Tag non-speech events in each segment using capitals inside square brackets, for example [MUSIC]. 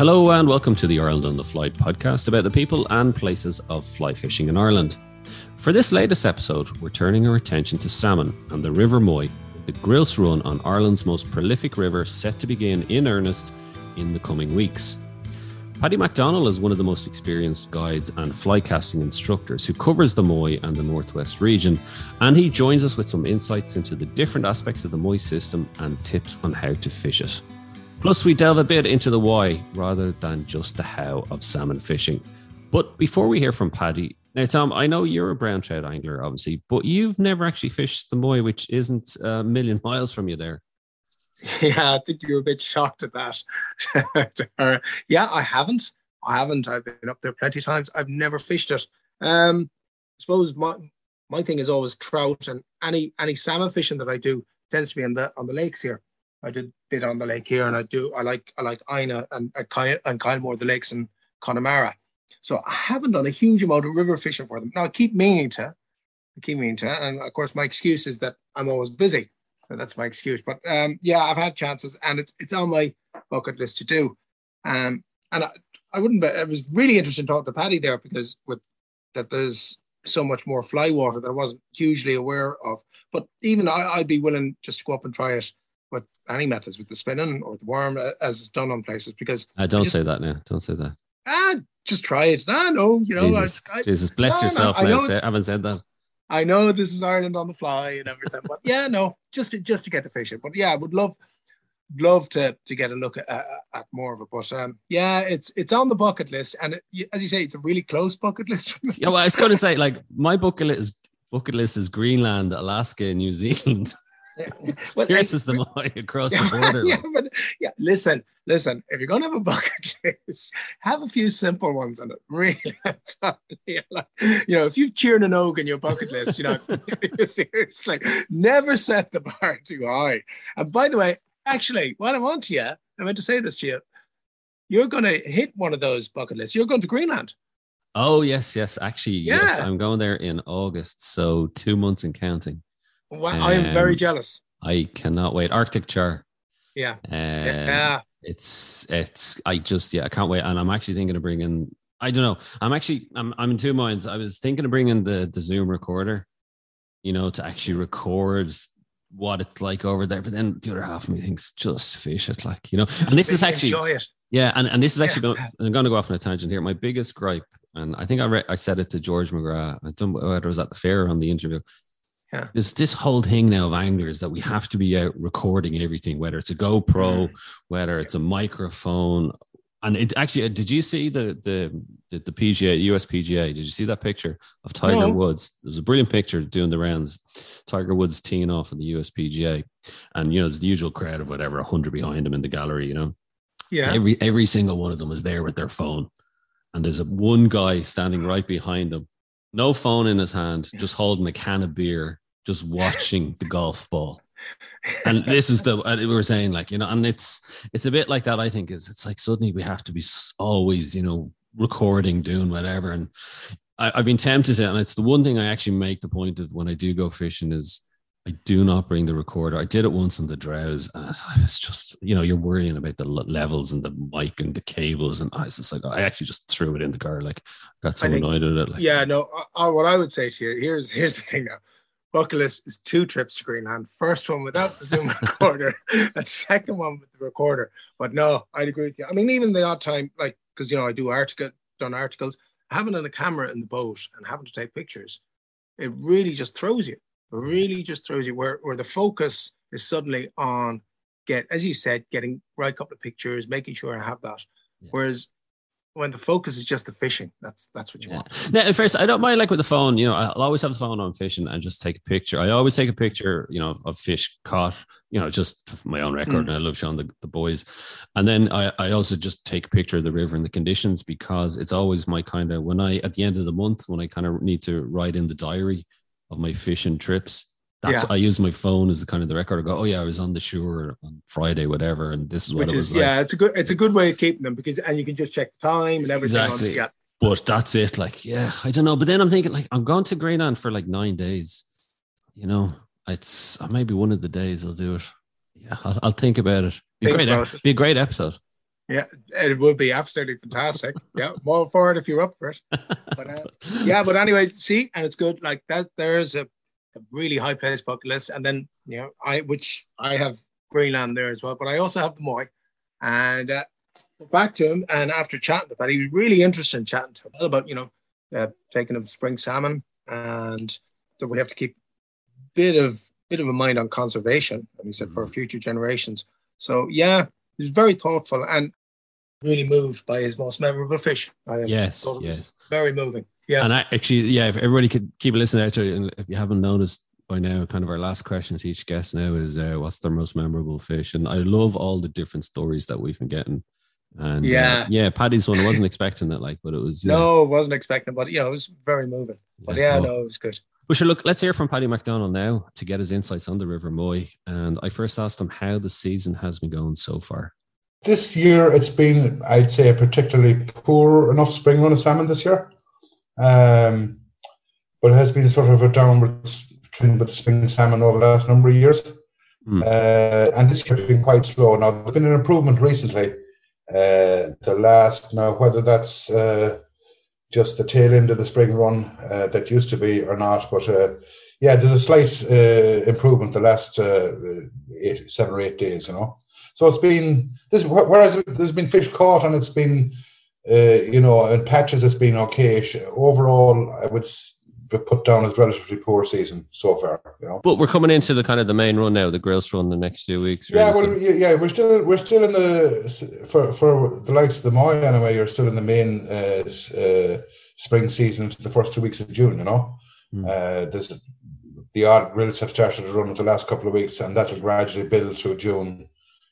Hello and welcome to the Ireland on the Fly podcast about the people and places of fly fishing in Ireland. For this latest episode, we're turning our attention to salmon and the River Moy, the grilse Run on Ireland's most prolific river set to begin in earnest in the coming weeks. Paddy McDonnell is one of the most experienced guides and fly casting instructors who covers the Moy and the Northwest region, and he joins us with some insights into the different aspects of the Moy system and tips on how to fish it. Plus, we delve a bit into the why rather than just the how of salmon fishing. But before we hear from Paddy, now Tom, I know you're a brown trout angler, obviously, but you've never actually fished the Moy, which isn't a million [LAUGHS] miles from you there. Yeah, I think you're a bit shocked at that. [LAUGHS] yeah, I haven't. I haven't. I've been up there plenty of times. I've never fished it. Um, I suppose my my thing is always trout and any any salmon fishing that I do tends to be on the on the lakes here. I did bit on the lake here, and I do I like I like Inagh and and, Kyle, Kylemore, the lakes in Connemara. So I haven't done a huge amount of river fishing for them. Now I keep meaning to, I keep meaning to, and of course my excuse is that I'm always busy. So that's my excuse. But um, yeah, I've had chances, and it's it's on my bucket list to do. Um, and I, I wouldn't. It was really interesting talking to Paddy there because with that there's so much more fly water that I wasn't hugely aware of. But even I, I, would be willing just to go up and try it with any methods, with the spinning or the worm, as it's done on places. Because I uh, don't just, say that now. Don't say that. Ah, just try it. Ah, no, you know. Jesus, I, I, Jesus bless yourself, no, I, I haven't said that. I know this is Ireland on the fly and everything, but yeah, no, just to, just to get to fish it. But yeah, I would love love to to get a look at, uh, at more of it. But um, yeah, it's it's on the bucket list, and it, as you say, it's a really close bucket list. yeah, well, I was going to say like my bucket list bucket list is Greenland, Alaska, and New Zealand. [LAUGHS] Yeah. [LAUGHS] Well, the [LAUGHS] Moy across the border. yeah, but, yeah, listen, listen. If you're gonna have a bucket [LAUGHS] list, have a few simple ones on it. Really, you know, if you've cheered an oak in your bucket list, you know, it's, seriously never set the bar too high. And by the way, actually, while I'm on to you, I meant to say this to you. You're going to hit one of those bucket lists. You're going to Greenland. Oh yes, yes. Actually, yeah. yes, I'm going there in August, so two months and counting. Wow, um, I am very jealous. I cannot wait. Arctic char. Yeah. Um, yeah. It's it's I just yeah I can't wait and I'm actually thinking of bringing I don't know I'm actually I'm I'm in two minds. I was thinking of bringing the the Zoom recorder, you know, to actually record what it's like over there. But then the other half of me thinks just fish it, like you know. And this is actually yeah, and, and this is actually yeah. going. I'm going to go off on a tangent here. My biggest gripe, and I think I re- I said it to George McGrath. I don't know whether it was at the fair or on the interview. Yeah. There's this whole thing now of anglers that we have to be out recording everything, whether it's a GoPro, mm-hmm. whether it's a microphone. And it actually, uh, did you see the the the, the PGA, US PGA? Did you see that picture of Tiger no. Woods? There's a brilliant picture doing the rounds. Tiger Woods teeing off in the US PGA, and you know, it's the usual crowd of whatever, hundred behind him in the gallery. You know, yeah. Every every single one of them is there with their phone, and there's a one guy standing right behind them no phone in his hand, just holding a can of beer, just [LAUGHS] watching the golf ball. And this is the we were saying, like you know, and it's it's a bit like that. I think is it's like suddenly we have to be always, you know, recording, doing whatever. And I, I've been tempted to, and it's the one thing I actually make the point of when I do go fishing is I do not bring the recorder. I did it once on the Drowes, and [LAUGHS] it's just you know you're worrying about the levels and the mic and the cables, and I was just like I actually just threw it in the car. Like got so think, annoyed at it. Like, yeah, no. Uh, what I would say to you here's here's the thing now. Bucket list is two trips to Greenland. First one without the Zoom [LAUGHS] recorder, and second one with the recorder. But no, I'd agree with you. I mean, even the odd time, like because you know I do article done articles, having a camera in the boat and having to take pictures, it really just throws you really just throws you where, where the focus is suddenly on get, as you said, getting right couple of pictures, making sure I have that. Yeah. Whereas when the focus is just the fishing, that's that's what you yeah. want. Now, at first, I don't mind like with the phone. You know, I'll always have the phone on fishing and just take a picture. I always take a picture, you know, of fish caught. You know, just my own record, mm. and I love showing the, the boys. And then I, I also just take a picture of the river and the conditions because it's always my kind of when I at the end of the month when I kind of need to write in the diary of my fishing trips. That's yeah. I use my phone as the kind of the record. I go, oh yeah, I was on the shore on Friday, whatever, and this is what Which it was is, like. Yeah, it's a good it's a good way of keeping them because and you can just check the time and everything. Exactly. yeah. But that's it. Like, yeah, I don't know. But then I'm thinking, like, I'm going to Greenland for like nine days. You know, it's maybe one of the days I'll do it. Yeah, I'll, I'll think about it. Be think great. It. Be a great episode. Yeah, it would be absolutely fantastic. Yeah, more for it if you're up for it. But uh, [LAUGHS] yeah, but anyway, see, and it's good. Like that, there's a, a really high place bucket list, and then you know, I which I have Greenland there as well, but I also have the Moy, and uh, back to him. And after chatting about, it, he was really interested in chatting to him about you know, uh, taking of spring salmon, and that we have to keep bit of bit of a mind on conservation. And he said mm-hmm. for future generations. So yeah, he's very thoughtful and really moved by his most memorable fish. I yes, yes, very moving. Yeah, and I, actually, yeah, if everybody could keep listening to and if you haven't noticed by now, kind of our last question to each guest now is, uh, "What's their most memorable fish?" And I love all the different stories that we've been getting. And uh, yeah, uh, yeah, Paddy's one. I wasn't expecting it, like, but it was. No, wasn't expecting, but you know, it was very moving. But yeah, yeah no, it was good. Well, sure, look, let's hear from Paddy McDonnell now to get his insights on the River Moy. And I first asked him how the season has been going so far. This year, it's been, I'd say, a particularly poor enough spring run of salmon this year. Um, but it has been sort of a downward trend with the spring salmon over the last number of years. Mm. Uh, and this year has been quite slow. Now, there's been an improvement recently. Uh, the last, now, whether that's uh, just the tail end of the spring run uh, that used to be or not, but uh, yeah, there's a slight uh, improvement the last eight, seven or eight days, you know. So it's been this. Whereas there's been fish caught and it's been, uh, you know, in patches it's been okay. Overall, I would put down as relatively poor season so far. You know, but we're coming into the kind of the main run now, the Grilse run, the next few weeks. Really, yeah, well, so. yeah, we're still we're still in the for for the likes of the Moy anyway. You're still in the main uh, uh, spring season into the first two weeks of June. You know, mm. uh, there's the odd grilse have started to run in the last couple of weeks, and that'll gradually build through June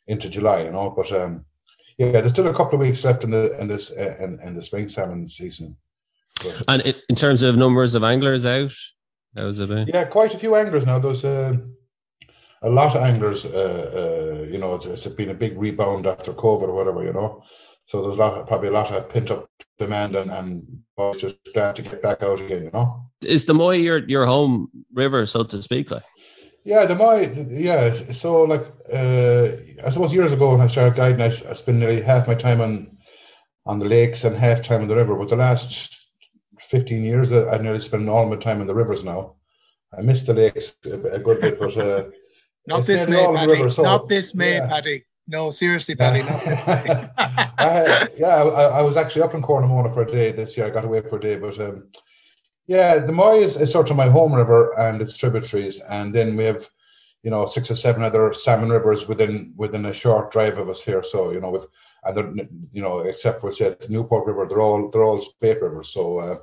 into July, you know. But um, yeah, there's still a couple of weeks left in the in this uh, in, in the spring salmon season. But, and in terms of numbers of anglers out, how's it been? Yeah, quite a few anglers now. There's uh, a lot of anglers. Uh, uh, you know, it's, it's been a big rebound after COVID or whatever. You know, so there's a lot, of, probably a lot of pent up demand, and and just glad to get back out again. You know, is the Moy your your home river, so to speak, like? Yeah, the my yeah. So like uh, I suppose years ago when I started guiding, I, I spent nearly half my time on on the lakes and half time on the river. But the last fifteen years, I nearly spend all my time in the rivers now. I miss the lakes a, good bit, but uh, [LAUGHS] not this May, Paddy. River, so, not this May, yeah. Paddy. No, seriously, Paddy, not this May. [LAUGHS] I, yeah, I, I, was actually up in Cornamona for a day this year. I got away for a day, but um, yeah, the Moy is, is, sort of my home river and its tributaries, and then we have, you know, six or seven other salmon rivers within within a short drive of us here. So you know, with and you know, except for say the Newport River, they're all they're all spate rivers. So uh,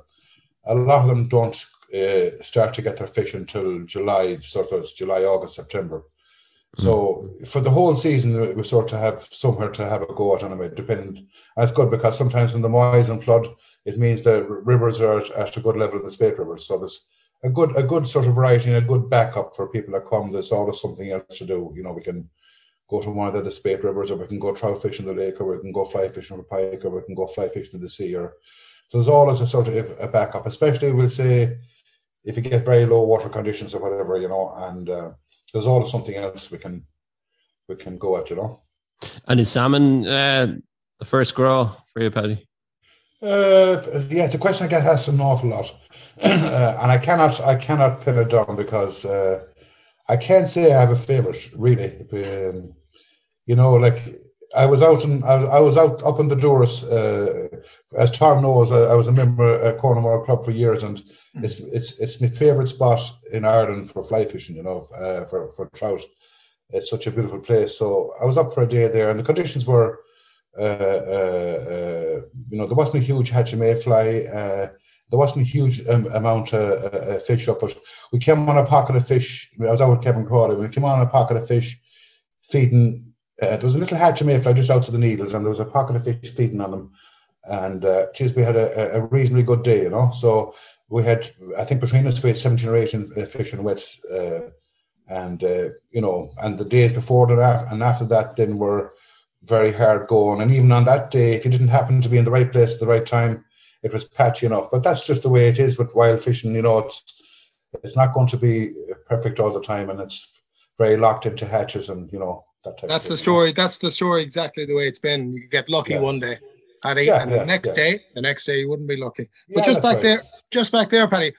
a lot of them don't uh, start to get their fish until July, sort of July, August, September. So for the whole season, we sort of have somewhere to have a go at anyway. Depend, and it's good because sometimes when the Moy's and flood, it means the rivers are at, a good level in the spate rivers. So there's a good a good sort of variety and a good backup for people that come. There's always something else to do. You know, we can go to one of the other spate rivers, or we can go trout fishing in the lake, or we can go fly fishing for pike, or we can go fly fishing in the sea. Or so there's always a sort of a backup, especially we'll say if you get very low water conditions or whatever, you know, and uh, there's always something else we can we can go at, you know. And is salmon uh, the first grow for you, Paddy? Uh, yeah, it's a question I get asked an awful lot, [CLEARS THROAT] uh, and I cannot I cannot pin it down because uh, I can't say I have a favorite really. Um, you know, like I was out and I, was out up in the Doors. Uh, as Tom knows, I, I, was a member at Cornwall Club for years, and mm. it's it's it's my favourite spot in Ireland for fly fishing. You know, uh, for for trout. It's such a beautiful place. So I was up for a day there, and the conditions were, uh, uh, uh you know, there wasn't a huge hatch of mayfly. Uh, there wasn't a huge um, amount of fish up, but we came on a pocket of fish. I was out with Kevin Crawley. We came on a pocket of fish feeding uh, there was a little hatch of mayfly just out of the needles, and there was a pocket of fish feeding on them. And uh, geez, we had a, a reasonably good day, you know. So we had, I think, between us we had seventeen or eighteen uh, fish and wets, uh, and uh, you know, and the days before that and after that, then were very hard going. And even on that day, if you didn't happen to be in the right place at the right time, it was patchy enough. But that's just the way it is with wild fishing. You know, it's it's not going to be perfect all the time, and it's very locked into hatches, and you know That That's the story. That's the story exactly the way it's been. You get lucky Yeah. one day, Paddy, Yeah, and yeah, the next yeah. day, the next day you wouldn't be lucky. But just back right. there, just back there, Paddy.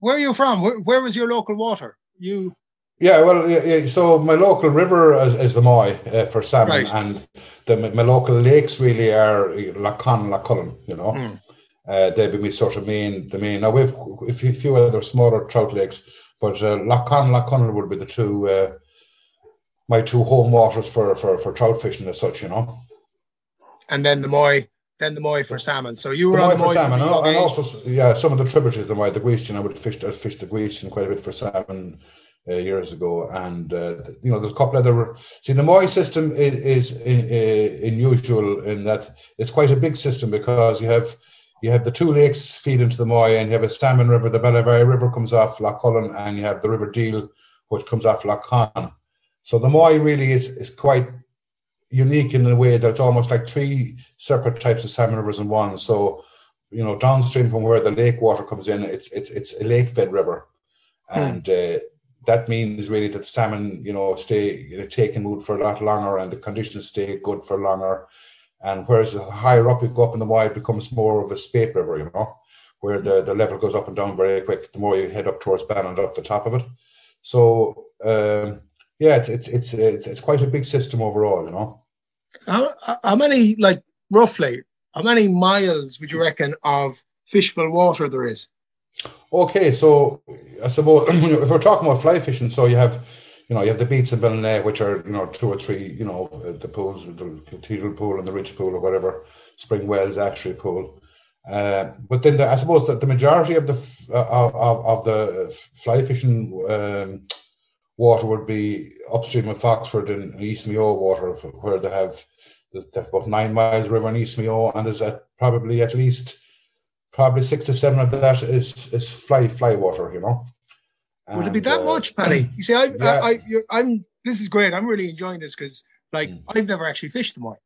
Where are you from? Where, where was your local water? You Yeah, well, yeah, yeah, so my local river is, is the Moy uh, for salmon, Right. and the, my, local lakes really are Lough Conn Lough Cullen, you know. Mm. Uh, they'd be my sort of main, the main. Now, we've a few, other smaller trout lakes, but uh, Lough Conn Lough Cullen would be the two, uh, my two home waters for, for, for trout fishing as such, you know. and then the Moy, then the Moy for salmon. So you were The on Moy the for Moy salmon, and, and also, yeah, some of the tributaries, the Moy, the Gweestion, I would fish, I fished the Gweestion quite a bit for salmon uh, years ago, and uh, you know, there's a couple other. See, the Moy system is, is in, uh, unusual in that it's quite a big system because you have you have the two lakes feed into the Moy, and you have a salmon river. The Bellavary River comes off Lough Cullen, and you have the River Deel, which comes off Lough Conn. So the Moy really is is quite unique in a way that it's almost like three separate types of salmon rivers in one. So, you know, downstream from where the lake water comes in, it's it's it's a lake fed river, and uh, that means really that the salmon, you know, stay in a taking mood for a lot longer, and the conditions stay good for longer. And whereas the higher up you go up in the Moy, it becomes more of a spate river, you know, where the, the level goes up and down very quick. The more you head up towards Bannon, up the top of it. So um, yeah, it's, it's it's it's it's quite a big system overall, you know. How, how many, like roughly, how many miles would you reckon of fishable water there is? Okay, so I suppose [CLEARS THROAT] if we're talking about fly fishing, so you have, you know, you have the beats in Ballina, which are you know two or three, you know, the pools, the Cathedral Pool and the Ridge Pool or whatever, Spring Wells Actually Pool. Uh, but then the, I suppose that the majority of the f- of, of of the fly fishing um, water would be upstream of Foxford and East Mayo water, where they have they have about nine miles river in East Mayo, and there's at probably at least probably six to seven of that is is fly fly water, you know. Would it be that uh, much, Paddy? [CLEARS THROAT] You see, I, yeah. I, I you're, I'm. This is great. I'm really enjoying this because, like, Mm. I've never actually fished the Moy,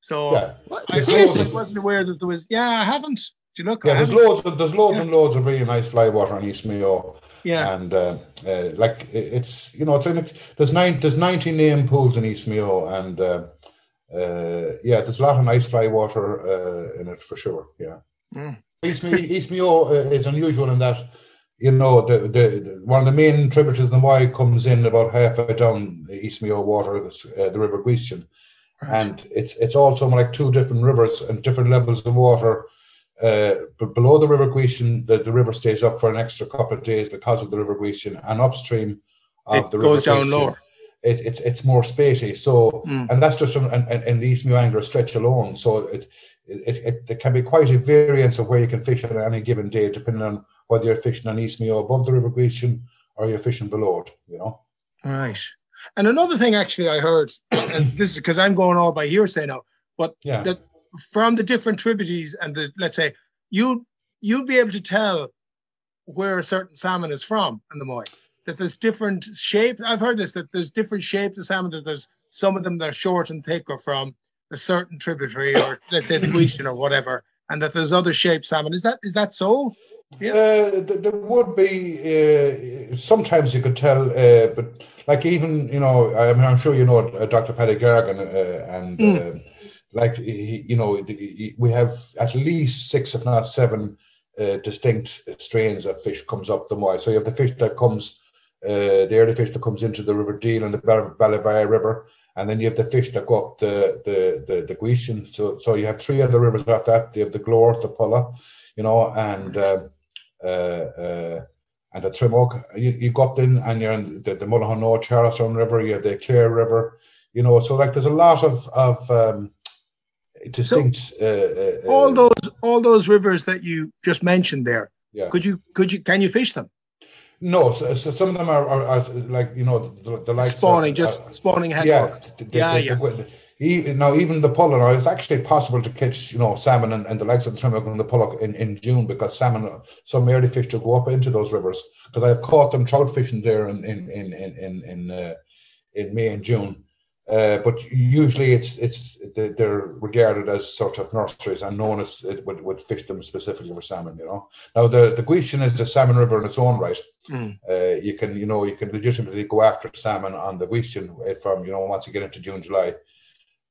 so Yeah, What? I, I wasn't aware that there was. Yeah, I haven't. Do you look? Yeah. There's loads of there's loads Yeah. and loads of really nice fly water in East Mayo, Yeah, and uh, uh, like it's you know it's in it, there's nine there's 90 name pools in East Mayo, and uh, uh, yeah, there's a lot of nice fly water uh, in it for sure. Yeah. Mm. East Mayo, East Mayo uh, is unusual in that, you know, the, the, the one of the main tributaries in the Moy comes in about halfway down the East Mayo water, the, uh, the River Gweestion, and it's it's also like two different rivers and different levels of water. Uh, but below the River Gweestion, the, the river stays up for an extra couple of days because of the River Gweestion, and upstream of it the goes River down Gweestion, lower. It, it's it's more spacey. So Mm. and that's just an, an, an the East Angler stretch alone. So it, it, it, it can be quite a variance of where you can fish on any given day, depending on whether you're fishing on East Mayo above the River Gweestion or you're fishing below it, you know. Right. And another thing, actually, I heard, [COUGHS] and this is because I'm going all by hearsay now, but Yeah. that from the different tributaries and the let's say you you'd be able to tell where a certain salmon is from in the Moy. That there's different shape. I've heard this that there's different shapes of salmon. That there's some of them that are short and thick or from a certain tributary or let's say the [CLEARS THROAT] Gweestion or whatever, and that there's other shaped salmon. Is that is that so? Yeah. Uh, there would be uh, sometimes you could tell, uh, but like even you know, I mean, I'm sure you know uh, Dr. Paddy Gargan, uh, and uh, like you know, we have at least six, if not seven, uh, distinct strains of fish comes up the Moy. So you have the fish that comes, uh, the early fish that comes into the River Deel and the Bal- River, and then you have the fish that go up the the the, the Gweestion. So so you have three other rivers after that. You have the Glore, the Pulla, you know, and. Uh, uh, and the Trimoge. You, you go up in and you're in the, the Mullaghanoe, Charlestown River, you have the Clare River, you know, so like there's a lot of, of um, distinct. uh, uh, All uh, those all those rivers that you just mentioned there. Yeah. Could you could you can you fish them? No, so, so some of them are, are, are like, you know, the, the likes spawning, of, just uh, spawning head yeah, work. the- the- Yeah, yeah. the- e- now even the pollock, now it's actually possible to catch, you know, salmon and, and the likes of the Trimoge and the pollock in, in June because salmon, some early fish to go up into those rivers because I've caught them trout fishing there in in in in in, in, uh, in May and June, Uh, but usually it's it's they're regarded as sort of nurseries and known as it would, would fish them specifically for salmon. You know, now the the Gweestion is a salmon river in its own right. Mm. Uh, you can you know you can legitimately go after salmon on the Gweestion from you know once you get into June July.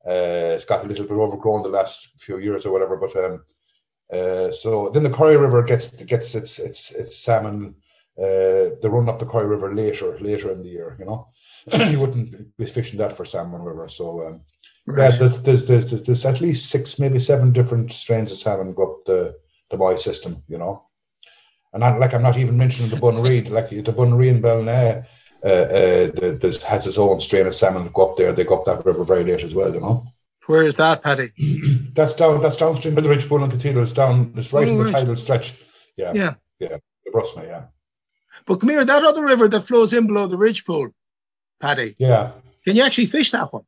Uh, it's got a little bit overgrown the last few years or whatever, but um, uh, so then the Corrie River gets gets its its its salmon. Uh, they run up the Corrie River later later in the year. You know. You wouldn't be fishing that for salmon river. So um, right. yeah, there's, there's, there's there's at least six, maybe seven different strains of salmon go up the the Moy system. You know, and I, like I'm not even mentioning the Bunree, like the Bunree and Ballina. Uh, uh, the, has its own strain of salmon go up there. They go up that river very late as well, you know. Where is that, Paddy? [CLEARS THROAT] that's down. That's downstream by the Ridge and Cathedral. It's down. It's right oh, in the right. tidal stretch. Yeah, yeah, yeah. The Brusna, yeah. But come here, that other river that flows in below the Ridge Pool, Paddy. Yeah. Can you actually fish that one?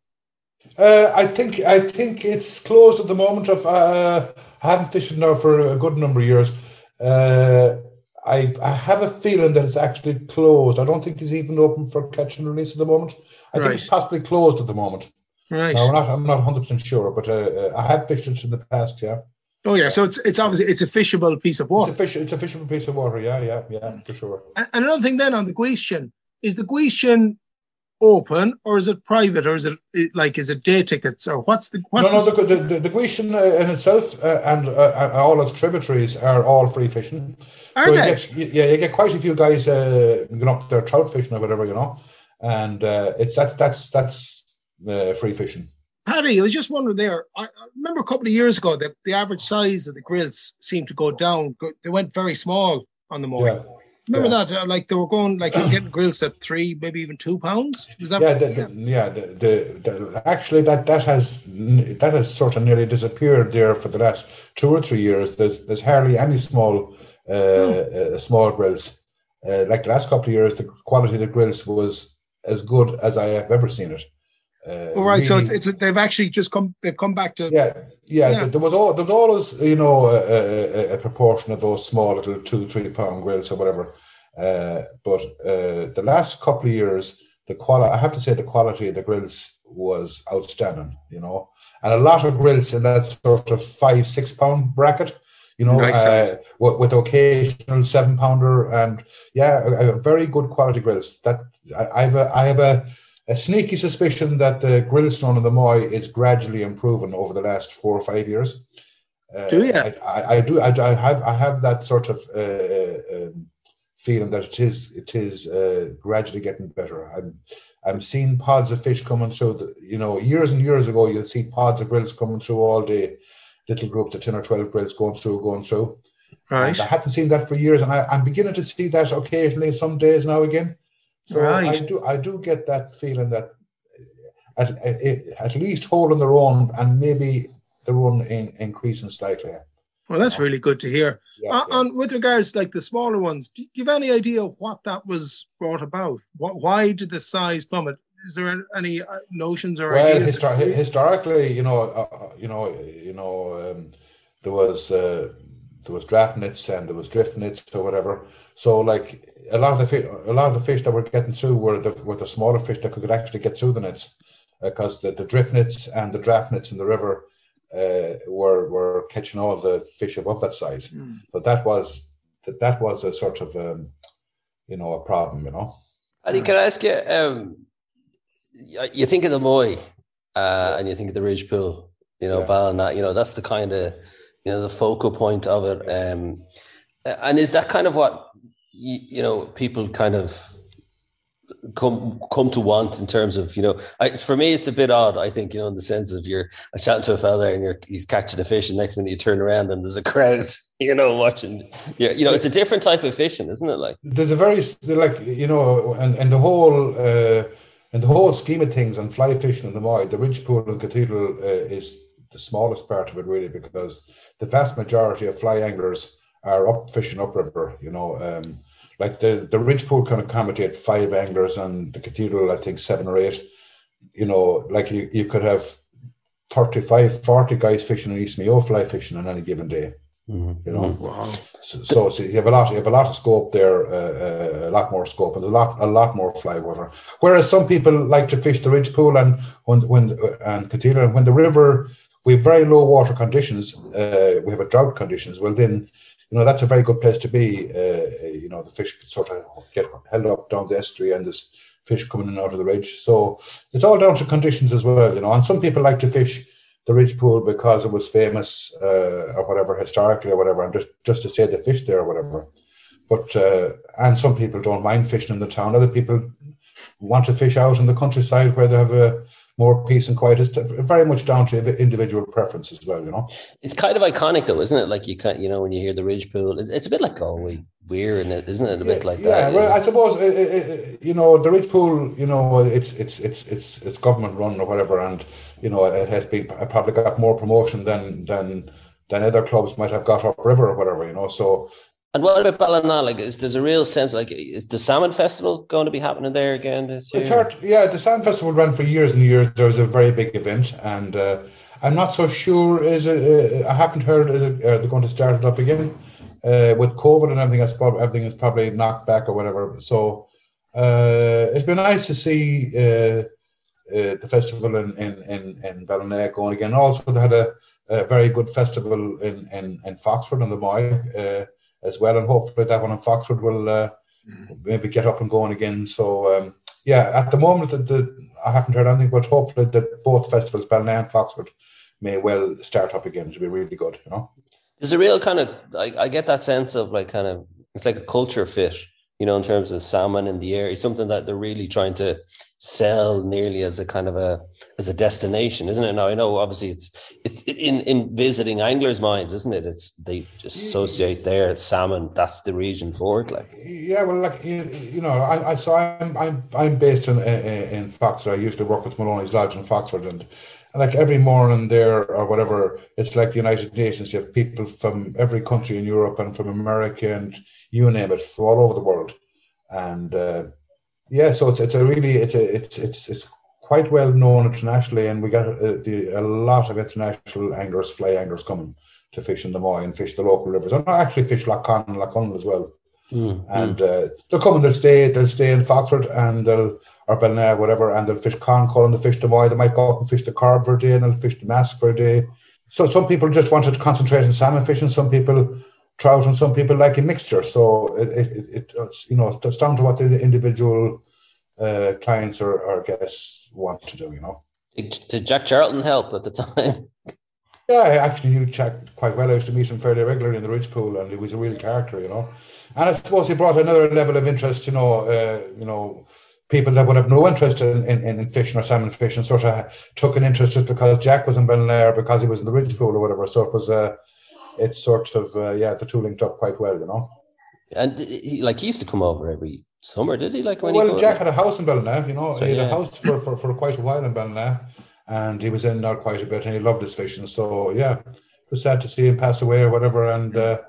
Uh, I think I think it's closed at the moment. Of uh, I haven't fished it now for a good number of years. Uh, I I have a feeling that it's actually closed. I don't think it's even open for catch and release at the moment. I right. think it's possibly closed at the moment. Right. I'm not. I'm not 100 percent sure, but uh, uh, I have fished it in the past. Yeah. Oh yeah, so it's it's obviously it's a fishable piece of water. It's a, fish, it's a fishable piece of water. Yeah, yeah, yeah, for sure. And, another thing then on the Gweestion is the Gweestion open or is it private or is it like is it day tickets or what's the what's no no the the, the, uh, in itself uh, and, uh, and all its tributaries are all free fishing are so they? You get, yeah you get quite a few guys uh, going up there trout fishing or whatever you know and uh, it's that's that's that's uh, free fishing Paddy, I was just wondering there. I remember a couple of years ago that the average size of the grilse seemed to go down. They went very small on the morning. Yeah. Remember yeah. that? Uh, like they were going like you're getting grilse at three, maybe even two pounds. Was that? Yeah, the, the, yeah. The, the, the, actually, that that has that has sort of nearly disappeared there for the last two or three years. There's there's hardly any small uh, oh. uh, small grilse. Uh, like the last couple of years, the quality of the grilse was as good as I have ever seen it. Uh, all right, really, so it's, it's they've actually just come they've come back to yeah yeah, yeah. there was all there was always you know a, a, a, proportion of those small little two three pound grilse or whatever, uh, but uh, the last couple of years the quality I have to say the quality of the grilse was outstanding, you know, and a lot of grilse in that sort of five six pound bracket. You know, nice uh, with, with, occasional seven pounder and yeah, a, a very good quality grilse. That I, I have a I have a a sneaky suspicion that the grillstone of the Moy is gradually improving over the last four or five years. Uh, do you? I, I, I, do. I, I, have. I have that sort of uh, uh, um, feeling that it is. It is uh, gradually getting better. I'm. I'm seeing pods of fish coming through. The, you know, years and years ago, you'll see pods of grilse coming through all day, little groups of ten or twelve grilse going through, going through. Right. And I hadn't seen that for years, and I, I'm beginning to see that occasionally, some days now again. So right. I do I do get that feeling that at, at, at least holding their own and maybe the run in, increasing slightly. Well, that's really good to hear. Yeah, uh, yeah. And with regards like the smaller ones, do you have any idea what that was brought about? What, why did the size plummet? Is there any uh, notions or well, ideas? Histor- historically, you know, uh, uh, you know, you know, um, there was uh, there was draft nets and there was drift nets or whatever. So like a lot of the fish, a lot of the fish that were getting through were the were the smaller fish that could actually get through the nets, because uh, the, the drift nets and the draft nets in the river uh, were were catching all the fish above that size. Mm. But that was that that was a sort of um, you know a problem, you know. Adi, can I ask you? Um, you think of the Moy, uh, and you think of the Ridge Pool, you know, yeah. you know, that's the kind of you know the focal point of it. Um, and is that kind of what you, you know people kind of come come to want in terms of you know I, for me it's a bit odd I think you know in the sense of you're chatting to a fella and you're he's catching a fish and next minute you turn around and there's a crowd [LAUGHS] you know watching yeah you know it's a different type of fishing isn't it like there's a very like you know and and the whole uh and the whole scheme of things and fly fishing in the Moy the ridge pool and cathedral uh, is the smallest part of it really because the vast majority of fly anglers are up fishing upriver you know um like the the ridge pool can accommodate five anglers and the cathedral i think seven or eight you know like you, you could have 35 40 guys fishing in east mayo fly fishing on any given day Mm-hmm. You know, wow. so, so, so, you have a lot, you have a lot of scope there, uh, uh, a lot more scope, and a lot, a lot more fly water. Whereas some people like to fish the ridge pool and when, when and Catilla, when the river we have very low water conditions, uh, we have a drought conditions. Well, then you know that's a very good place to be. Uh, you know, the fish can sort of get held up down the estuary, and there's fish coming in out of the ridge. So it's all down to conditions as well. You know, and some people like to fish the ridge pool because it was famous uh, or whatever historically or whatever, and just just to say they fish there or whatever. But uh, and some people don't mind fishing in the town. Other people want to fish out in the countryside where they have a more peace and quiet. It's very much down to individual preference as well, you know. It's kind of iconic though, isn't it? Like you can't, you know, when you hear the ridge pool, it's, it's a bit like Galway weir, and it isn't it a bit like yeah, that? Yeah, well, I suppose it, it, you know the ridge pool. You know, it's it's it's it's it's government run or whatever, and you know it has been probably got more promotion than than than other clubs might have got upriver or whatever. You know, so and what about Ballina? Like, is there's a real sense like is the Salmon Festival going to be happening there again this year? It's hard. Yeah, the Salmon Festival ran for years and years. There was a very big event, and uh, I'm not so sure. Is it? Uh, I haven't heard. Is it? Are they going to start it up again? Uh, with COVID and everything, that's probably everything is probably knocked back or whatever. So uh, it's been nice to see uh, uh, the festival in in in, in Ballina going again. Also, they had a, a, very good festival in in, in Foxford on the Moy as well. And hopefully that one in Foxford will uh, mm. maybe get up and going again. So um, yeah, at the moment the, the, I haven't heard anything, but hopefully that both festivals, Ballina and Foxford, may well start up again to be really good. You know, there's a real kind of I, I get that sense of like kind of it's like a culture fit. You know, in terms of salmon in the air, it's something that they're really trying to sell nearly as a kind of a as a destination, isn't it? Now I know obviously it's it's in in visiting anglers' minds, isn't it? It's they just associate there salmon. That's the region for it, like. Yeah, well, like you, know, I, I so I'm I'm I'm based in in Foxford. I used to work with Maloney's Lodge in Foxford, and like every morning there or whatever, it's like the United Nations. You have people from every country in Europe and from America and you name it, from all over the world, and. Uh, yeah, so it's it's a really it's a it's it's it's quite well known internationally, and we got a, the, a lot of international anglers, fly anglers coming to fish in the Moy and fish the local rivers, and actually fish Lough Conn Conn as well. Mm, and uh, they'll come and they'll stay, they'll stay in Foxford and they'll or Ballina, whatever, and they'll fish Conn, and they'll fish the Moy. They might go up and fish the Corrib for a day, and they'll fish the Mask for a day. So some people just wanted to concentrate on salmon fishing. Some people trout, and some people like a mixture. So it, it, it it's, you know it's down to what the individual uh, clients or, or guests want to do. You know. Did Jack Charlton help at the time? [LAUGHS] Yeah, I actually knew Jack quite well. I used to meet him fairly regularly in the Ridge Pool, and he was a real character, you know. And I suppose he brought another level of interest, you know. Uh, you know, people that would have no interest in, in, in fishing or salmon fishing sort of took an interest just because Jack was in Ballina because he was in the Ridge Pool or whatever. So it was uh, it's sort of uh, yeah, the two linked up quite well, you know. And he, like he used to come over every summer, did he? Like when well, Jack had a house in Ballina, you know, so, he had yeah. a house for, for, for quite a while in Ballina, and he was in there quite a bit, and he loved his fishing. So yeah, it was sad to see him pass away or whatever, and uh,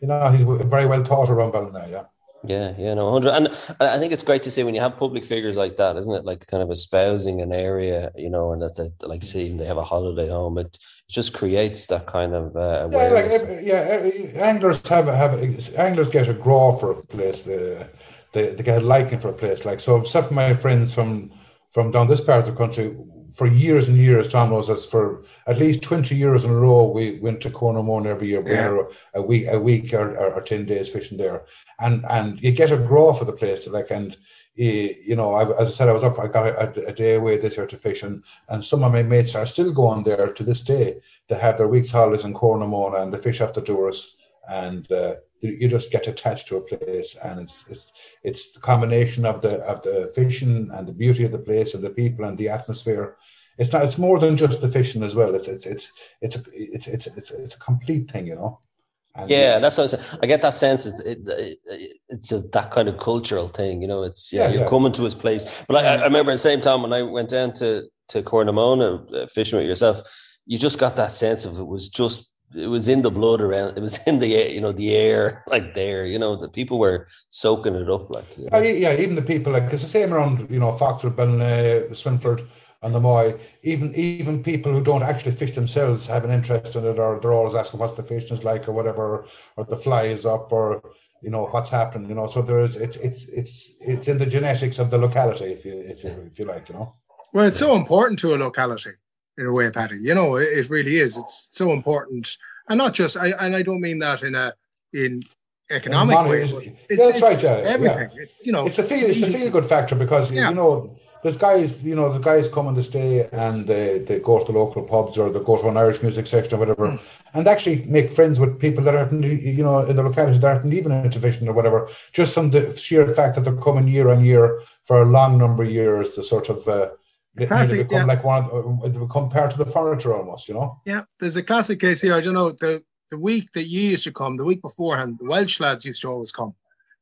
you know he's very well taught around Ballina, yeah. Yeah, yeah, no, hundred, and I think it's great to see when you have public figures like that, isn't it? Like kind of espousing an area, you know, and that, they, like see they have a holiday home. It just creates that kind of uh, yeah, like yeah, anglers have have anglers get a grow for a place. The they, they get a liking for a place. Like so, some of my friends from from down this part of the country for years and years, Tom knows us for at least twenty years in a row. We went to Cornamona every year, yeah. a week, a week or, or, or, ten days fishing there, and and you get a grow for the place. Like and you know, I, as I said, I was up. I got a, a, day away this year to fish, and, and some of my mates are still going there to this day. They have their week's holidays in Cornamona, and they fish after doors, and uh, you just get attached to a place, and it's it's it's the combination of the of the fishing and the beauty of the place and the people and the atmosphere. It's not. It's more than just the fishing as well. It's it's it's it's a, it's it's it's, it's a complete thing, you know. And yeah, that's what I'm I get that sense. It's it, it, it's a, that kind of cultural thing, you know. It's yeah, yeah you're yeah. coming to his place. But I, I remember at the same time when I went down to to Cornamona uh, fishing with yourself, you just got that sense of it was just it was in the blood around. It was [LAUGHS] in the air, you know, the air like there. You know, the people were soaking it up. Like you know? yeah, yeah, even the people like it's the same around you know Foxford, Ballina, uh, Swinford, and the Moy. Even even people who don't actually fish themselves have an interest in it, or they're always asking what's the fish is like, or whatever, or the fly is up, or you know what's happened. You know, so there is it's it's it's it's in the genetics of the locality, if you if you if you like, you know. Well, it's so important to a locality in a way, Paddy. You know, it, it really is. It's so important, and not just. I and I don't mean that in a in economic is- but yeah, it's, that's it's right, yeah, Everything. It's, you know, it's a feel it's a feel good factor because Yeah. you know there's guys you know the guys come on this day and they, they go to the local pubs or they go to an Irish music section or whatever Mm. and actually make friends with people that aren't you know in the locality that aren't even into fishing or whatever just from the sheer fact that they're coming year on year for a long number of years to sort of uh, they Classic, become yeah. like one of, uh, they become part of the furniture almost you know Yeah, there's a classic case here. I don't know the the week that you used to come, the week beforehand, the Welsh lads used to always come,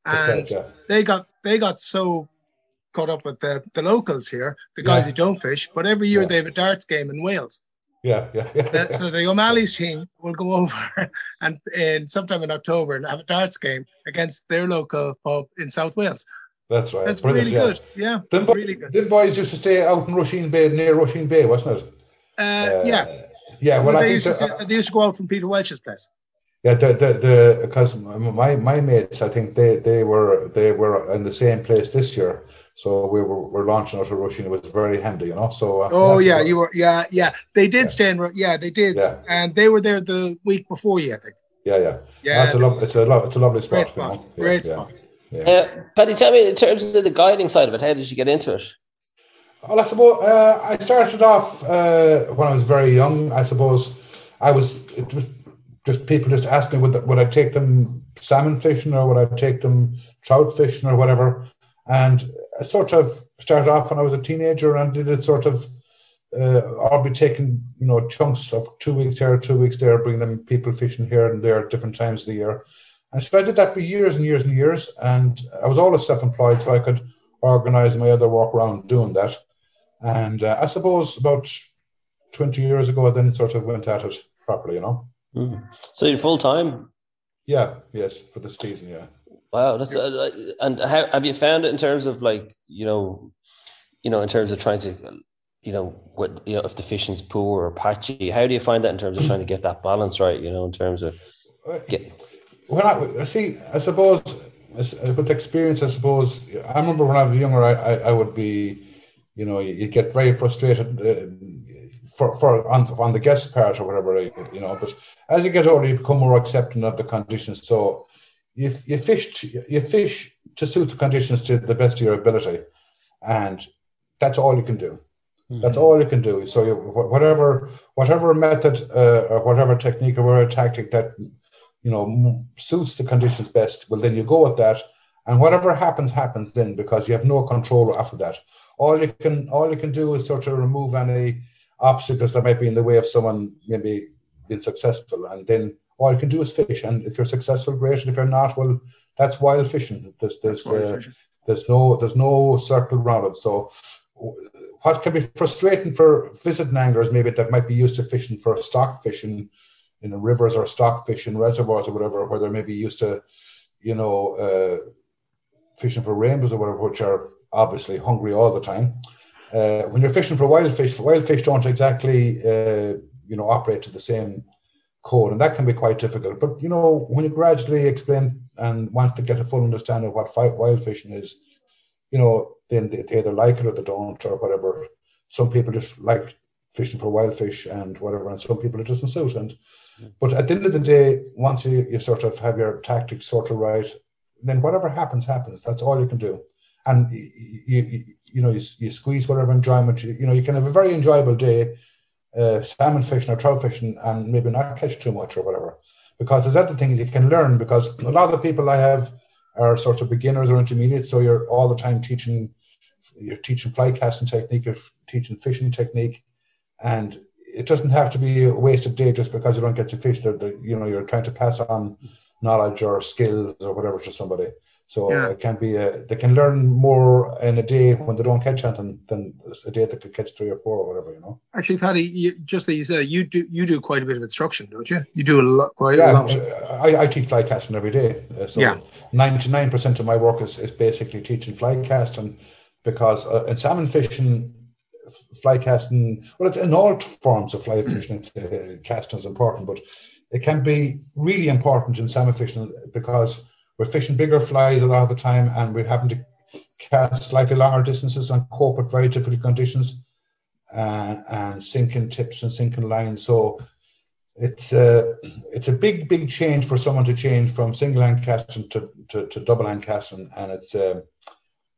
and right, yeah. they got they got so caught up with the the locals here, the guys Yeah. who don't fish. But every year they have a darts game in Wales. yeah yeah yeah, Uh, so the O'Malley's team will go [LAUGHS] over and in sometime in October and have a darts game against their local pub in South Wales. That's right That's Brilliant, really good. Yeah, Them, bo- really good. them boys used to stay out in Rusheen Bay near Rusheen Bay wasn't it Uh, Uh, yeah, yeah well Well, I they, think to, that- they used to go out from Peter Welch's place. Yeah, the the the because my my mates, I think they they were they were in the same place this year, so we were, were launching out of Rusheen. It was very handy, you know. So uh, Oh that's yeah, you were yeah yeah. They did Yeah. stay in yeah they did, Yeah. and they were there the week before you, I think. yeah, yeah, Yeah, That's a lo- it's a lo- it's a lovely spot. great you know? Yeah, great yeah. spot. Uh, Paddy, tell me in terms of the guiding side of it, how did you get into it? Well, I suppose uh, I started off uh, when I was very young. I suppose I was it was just people just asking me would would I take them salmon fishing or would I take them trout fishing or whatever. And I sort of started off when I was a teenager and did it sort of. Uh, I'll be taking you know chunks of two weeks here, two weeks there, bring them people fishing here and there at different times of the year. And so I did that for years and years and years. And I was always self-employed, so I could organize my other work around doing that. And uh, I suppose about 20 years ago, I then sort of went at it properly, you know? Mm. So you're full time. Yeah, yes, for the season, yeah. Wow, that's uh, and how have you found it in terms of like you know, you know, in terms of trying to, you know, what you know, if the fishing's poor or patchy, how do you find that in terms of trying to get that balance right? You know, in terms of get When I see, I suppose with experience, I suppose I remember when I was younger, I, I, I would be, you know, you, get very frustrated uh, for for on, on the guest part or whatever, you know. But as you get older, you become more accepting of the conditions. So you you fish to, you fish to suit the conditions to the best of your ability, and that's all you can do. That's all you can do. So you, whatever whatever method uh, or whatever technique or whatever tactic that you know suits the conditions best, well then you go with that, and whatever happens happens then because you have no control after that. All you can all you can do is sort of remove any obstacles that might be in the way of someone maybe being successful, and then all you can do is fish. And if you're successful, great. And if you're not, well, that's wild fishing. There's there's uh, there's no there's no circle around it. So what can be frustrating for visiting anglers maybe that might be used to fishing for stock fishing in rivers or stock fishing reservoirs or whatever, where they're maybe used to, you know, uh, fishing for rainbows or whatever, which are obviously hungry all the time. Uh, when you're fishing for wild fish, wild fish don't exactly, uh, you know, operate to the same code, and that can be quite difficult. But you know, when you gradually explain and want to get a full understanding of what wild fishing is, you know, then they, they either like it or they don't or whatever. Some people just like fishing for wild fish and whatever, and some people it doesn't suit. And but at the end of the day, once you, you sort of have your tactics sort of right, then whatever happens, happens. That's all you can do. And you, you, you know, you, you squeeze whatever enjoyment, you, you know, you can have a very enjoyable day, uh, salmon fishing or trout fishing, and maybe not catch too much or whatever. Because there's other things you can learn. Because a lot of the people I have are sort of beginners or intermediate, so you're all the time teaching, you're teaching fly casting technique, you're teaching fishing technique, and it doesn't have to be a wasted day just because you don't get to fish. There, you know, you're trying to pass on knowledge or skills or whatever to somebody. So Yeah. it can be a, they can learn more in a day when they don't catch anything than a day that could catch three or four or whatever, you know. Actually, Paddy, you, just that you said you do you do quite a bit of instruction, don't you? You do a lot, quite a Yeah, lot. I, I teach fly casting every day. Uh, so Yeah. 99% of my work is, is basically teaching fly casting because uh, in salmon fishing, f- fly casting, well, it's in all forms of fly fishing, uh, casting is important, but it can be really important in salmon fishing because we're fishing bigger flies a lot of the time and we're having to cast slightly longer distances and cope with very difficult conditions uh, and sinking tips and sinking lines. So it's a it's a big big change for someone to change from single hand casting to, to, to double hand casting, and it's um,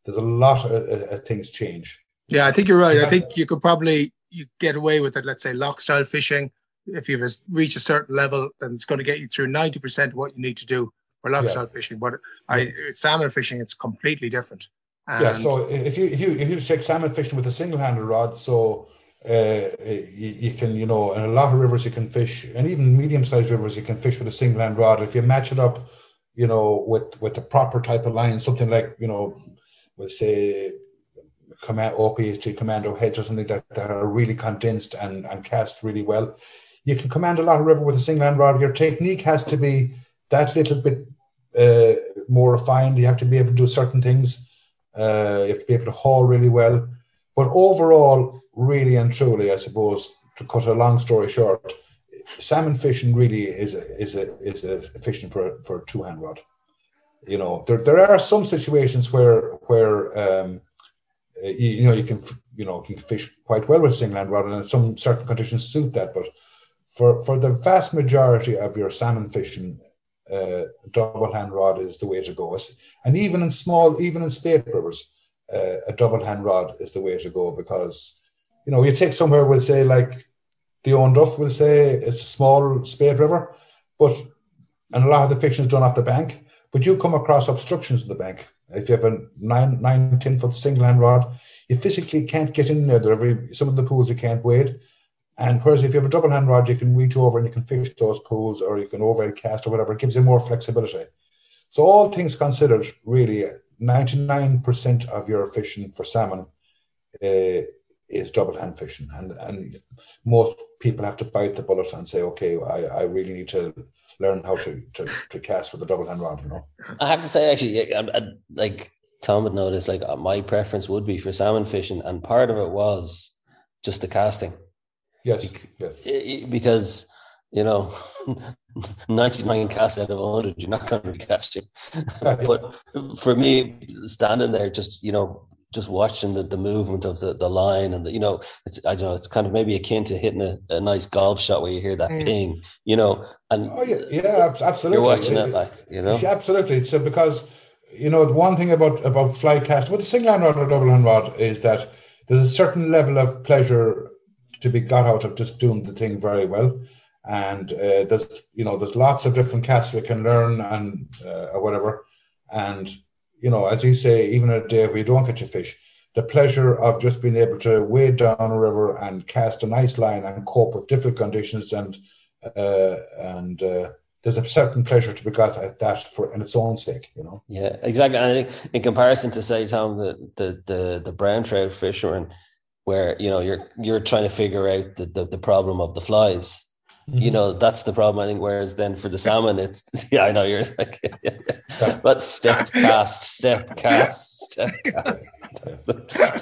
there's a lot of uh, uh, things change. Yeah, I think you're right. I think you could probably you get away with it. Let's say lough style fishing. If you've reached a certain level, then it's going to get you through ninety percent of what you need to do for lough Yeah. style fishing. But I salmon fishing, it's completely different. yeah. So if you if you if you take salmon fishing with a single handed rod, so uh, you, you can you know in a lot of rivers you can fish, and even medium sized rivers you can fish with a single hand rod. If you match it up, you know with with the proper type of line, something like you know, we'll say command OPST commando heads or something that, that are really condensed and, and cast really well. You can command a lot of river with a single hand rod. Your technique has to be that little bit uh, more refined. You have to be able to do certain things. Uh, you have to be able to haul really well. But overall, really and truly, I suppose, to cut a long story short, salmon fishing really is a, is a, is a fishing for, for two hand rod. You know, there, there are some situations where where um, you, you know you can you know can fish quite well with single hand rod, and some certain conditions suit that. But for for the vast majority of your salmon fishing, uh, double hand rod is the way to go. And even in small, even in spate rivers, uh, a double hand rod is the way to go because you know you take somewhere we'll say like the Owenduff will say it's a small spate river, but and a lot of the fishing is done off the bank. But you come across obstructions in the bank. If you have a nine, nine, 10 foot single hand rod, you physically can't get in there. There are very, some of the pools you can't wade. And whereas if you have a double hand rod, you can reach over and you can fish those pools or you can overhead cast or whatever. It gives you more flexibility. So all things considered, really, 99% of your fishing for salmon uh, is double hand fishing. And, and most people have to bite the bullet and say, okay, I, I really need to learn how to, to, to cast with a double hand rod, you know? I have to say, actually, I, I, like Tom would this. Like uh, my preference would be for salmon fishing, and part of it was just the casting, Yes. I- because you know, [LAUGHS] ninety nine casts out of hundred, you're not going to be catching. [LAUGHS] [LAUGHS] but for me, standing there, just you know, just watching the, the movement of the, the line and the, you know, it's I don't know, it's kind of maybe akin to hitting a, a nice golf shot where you hear that Mm. ping, you know, and Oh, yeah, yeah, absolutely. you're watching Uh, it like you know. Absolutely. So because you know one thing about about fly cast with a single hand rod or double hand rod is that there's a certain level of pleasure to be got out of just doing the thing very well, and uh, there's you know there's lots of different casts we can learn and uh, or whatever, and you know as you say even a day you don't catch a fish. The pleasure of just being able to wade down a river and cast a nice line and cope with difficult conditions and uh, and uh, there's a certain pleasure to be got at that for in its own sake, you know. Yeah, exactly. And I think in comparison to say, Tom, the the the, the brown trout fisherman, where you know you're you're trying to figure out the, the, the problem of the flies. You mm-hmm. know, that's the problem, I think. Whereas then for the salmon, it's [LAUGHS] yeah, I know you're like [LAUGHS] but step [LAUGHS] cast, step cast, step cast.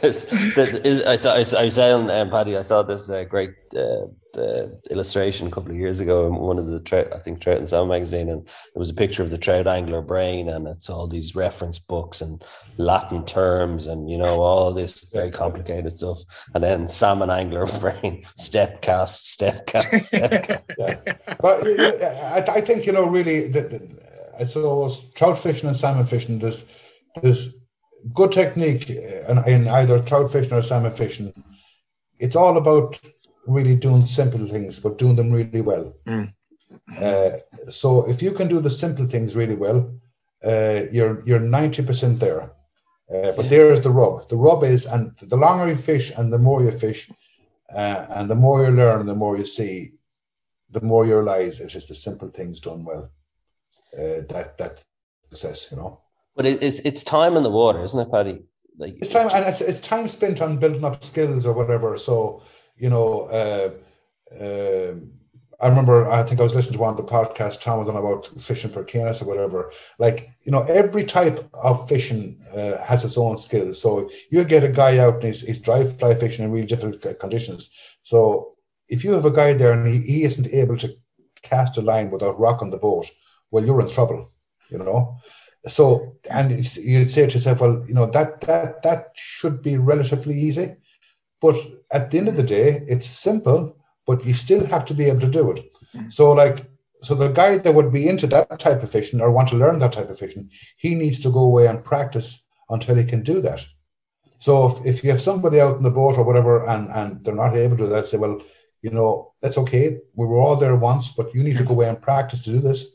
There's- there's- I saw, I saw, I was saying, um, Paddy, I saw this uh, great uh, uh, illustration a couple of years ago in one of the trout, I think Trout and Salmon magazine, and it was a picture of the trout angler brain, and it's all these reference books and Latin terms, and you know all this very complicated stuff, and then salmon angler [LAUGHS] brain, step cast, step cast, step cast. [LAUGHS] Yeah. But I, I think you know really that that- I suppose trout fishing and salmon fishing there's there's good technique in, in either trout fishing or salmon fishing. It's all about really doing simple things, but doing them really well. Mm. Uh, so if you can do the simple things really well, uh, you're you're ninety percent there. Uh, but there is the rub. The rub is, and the longer you fish and the more you fish, uh, and the more you learn, the more you see, the more you realize it's just the simple things done well. Uh, that that success, you know. But it, it's it's time in the water, isn't it, Paddy? Like it's time, and it's it's time spent on building up skills or whatever. So you know, uh, uh, I remember I think I was listening to one of the podcasts Tom was on about fishing for Canis or whatever. Like you know, every type of fishing uh, has its own skills. So you get a guy out and he's, he's dry fly fishing in really difficult conditions. So if you have a guy there and he, he isn't able to cast a line without rocking the boat, well, you're in trouble. You know. So, and you'd say to yourself, well, you know, that that that should be relatively easy. But at the end of the day, it's simple, but you still have to be able to do it. So, like, so the guy that would be into that type of fishing or want to learn that type of fishing, he needs to go away and practice until he can do that. So if, if you have somebody out in the boat or whatever and, and they're not able to do that, say, well, you know, that's okay. We were all there once, but you need to go away and practice to do this.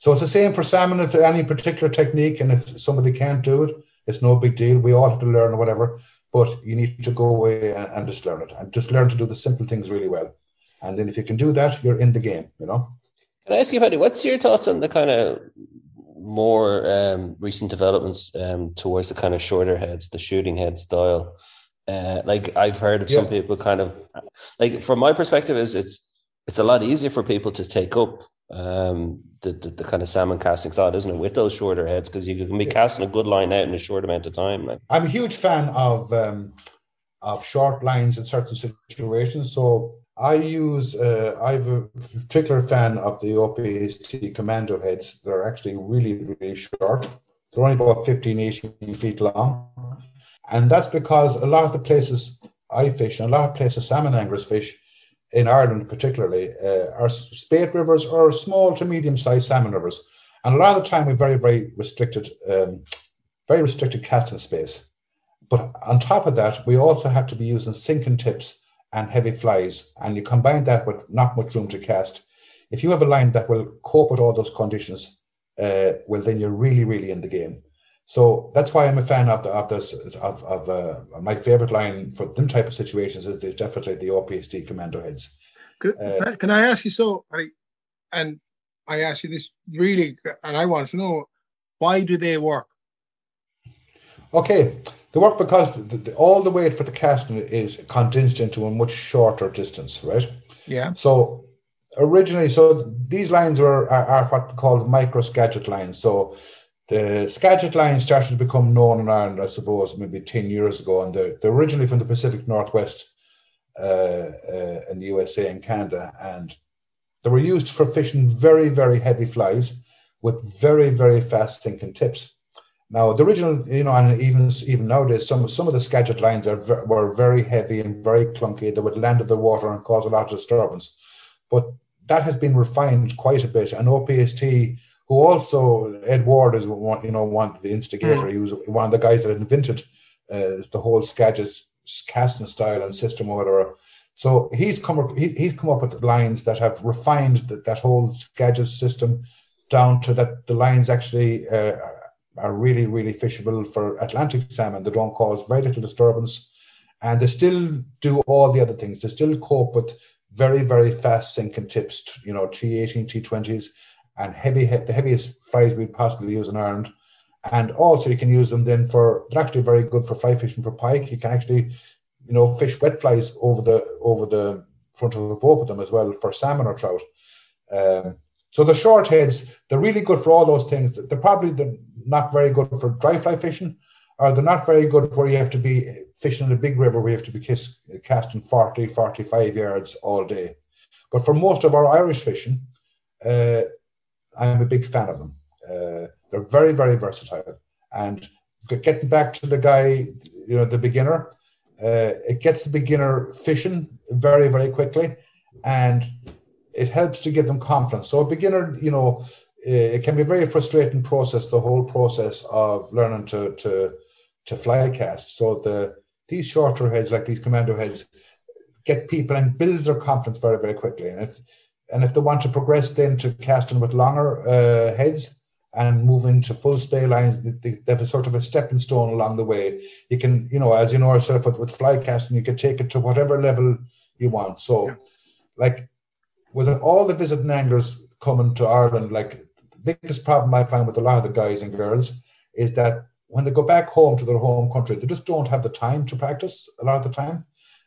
So it's the same for salmon. If any particular technique, and if somebody can't do it, it's no big deal. We all have to learn or whatever. But you need to go away and, just learn it, and just learn to do the simple things really well. And then if you can do that, you're in the game. You know. Can I ask you, Paddy, what's your thoughts on the kind of more um, recent developments um, towards the kind of shorter heads, the shooting head style? Uh, like I've heard of yeah. some people kind of like from my perspective is it's it's a lot easier for people to take up um, the, the, the, kind of salmon casting thought, isn't it? With those shorter heads, because you can be casting a good line out in a short amount of time. Like I'm a huge fan of um, of short lines in certain situations. So I use uh, I'm a particular fan of the OPST commando heads. They're actually really really short. They're only about 15, 18 feet long, and that's because a lot of the places I fish and a lot of places salmon anglers fish in Ireland, particularly, uh, are spate rivers or small to medium sized salmon rivers. And a lot of the time, we're very, very restricted, um, very restricted casting space. But on top of that, we also have to be using sinking tips and heavy flies. And you combine that with not much room to cast. If you have a line that will cope with all those conditions, uh, well, then you're really, really in the game. So that's why I'm a fan of the, of this of, of uh, my favorite line for them type of situations is, definitely the OPST commando heads. Uh, can I ask you so? And I ask you this really, and I want to know why do they work? Okay, they work because the, the, all the weight for the casting is condensed into a much shorter distance, right? Yeah. So originally, so these lines were are, are what called micro Skagit lines. So the Skagit line started to become known in Ireland, I suppose, maybe 10 years ago. And they're, they're originally from the Pacific Northwest uh, uh, in the USA and Canada. And they were used for fishing very, very heavy flies with very, very fast sinking tips. Now, the original, you know, and even even nowadays, some some of the Skagit lines are were very heavy and very clunky. They would land in the water and cause a lot of disturbance. But that has been refined quite a bit. And OPST who also Ed Ward is one, you know, one the instigator. Mm. He was one of the guys that invented uh, the whole Skagit casting style and system or whatever. So he's come up, he, he's come up with lines that have refined that, that whole Skagit system down to that the lines actually uh, are really really fishable for Atlantic salmon. They don't cause very little disturbance, and they still do all the other things. They still cope with very very fast sinking tips. You know, T18, T20s and heavy the heaviest flies we'd possibly use in Ireland. And also you can use them then for they're actually very good for fly fishing for pike. You can actually, you know, fish wet flies over the over the front of the boat with them as well for salmon or trout. Um, so the short heads, they're really good for all those things. They're probably not very good for dry fly fishing, or they're not very good where you have to be fishing in a big river where you have to be kiss, casting 40, 45 yards all day. But for most of our Irish fishing, uh, I'm a big fan of them. Uh, they're very, very versatile. And getting back to the guy, you know, the beginner, uh, it gets the beginner fishing very, very quickly, and it helps to give them confidence. So a beginner, you know, uh, it can be a very frustrating process. The whole process of learning to to to fly cast. So the these shorter heads, like these commando heads, get people and build their confidence very, very quickly. And it, and if they want to progress then to casting with longer uh, heads and move into full spey lines, they, they have a sort of a stepping stone along the way. You can, you know, as you know yourself with, with fly casting, you can take it to whatever level you want. So, yeah. like, with all the visiting anglers coming to Ireland, like the biggest problem I find with a lot of the guys and girls is that when they go back home to their home country, they just don't have the time to practice a lot of the time.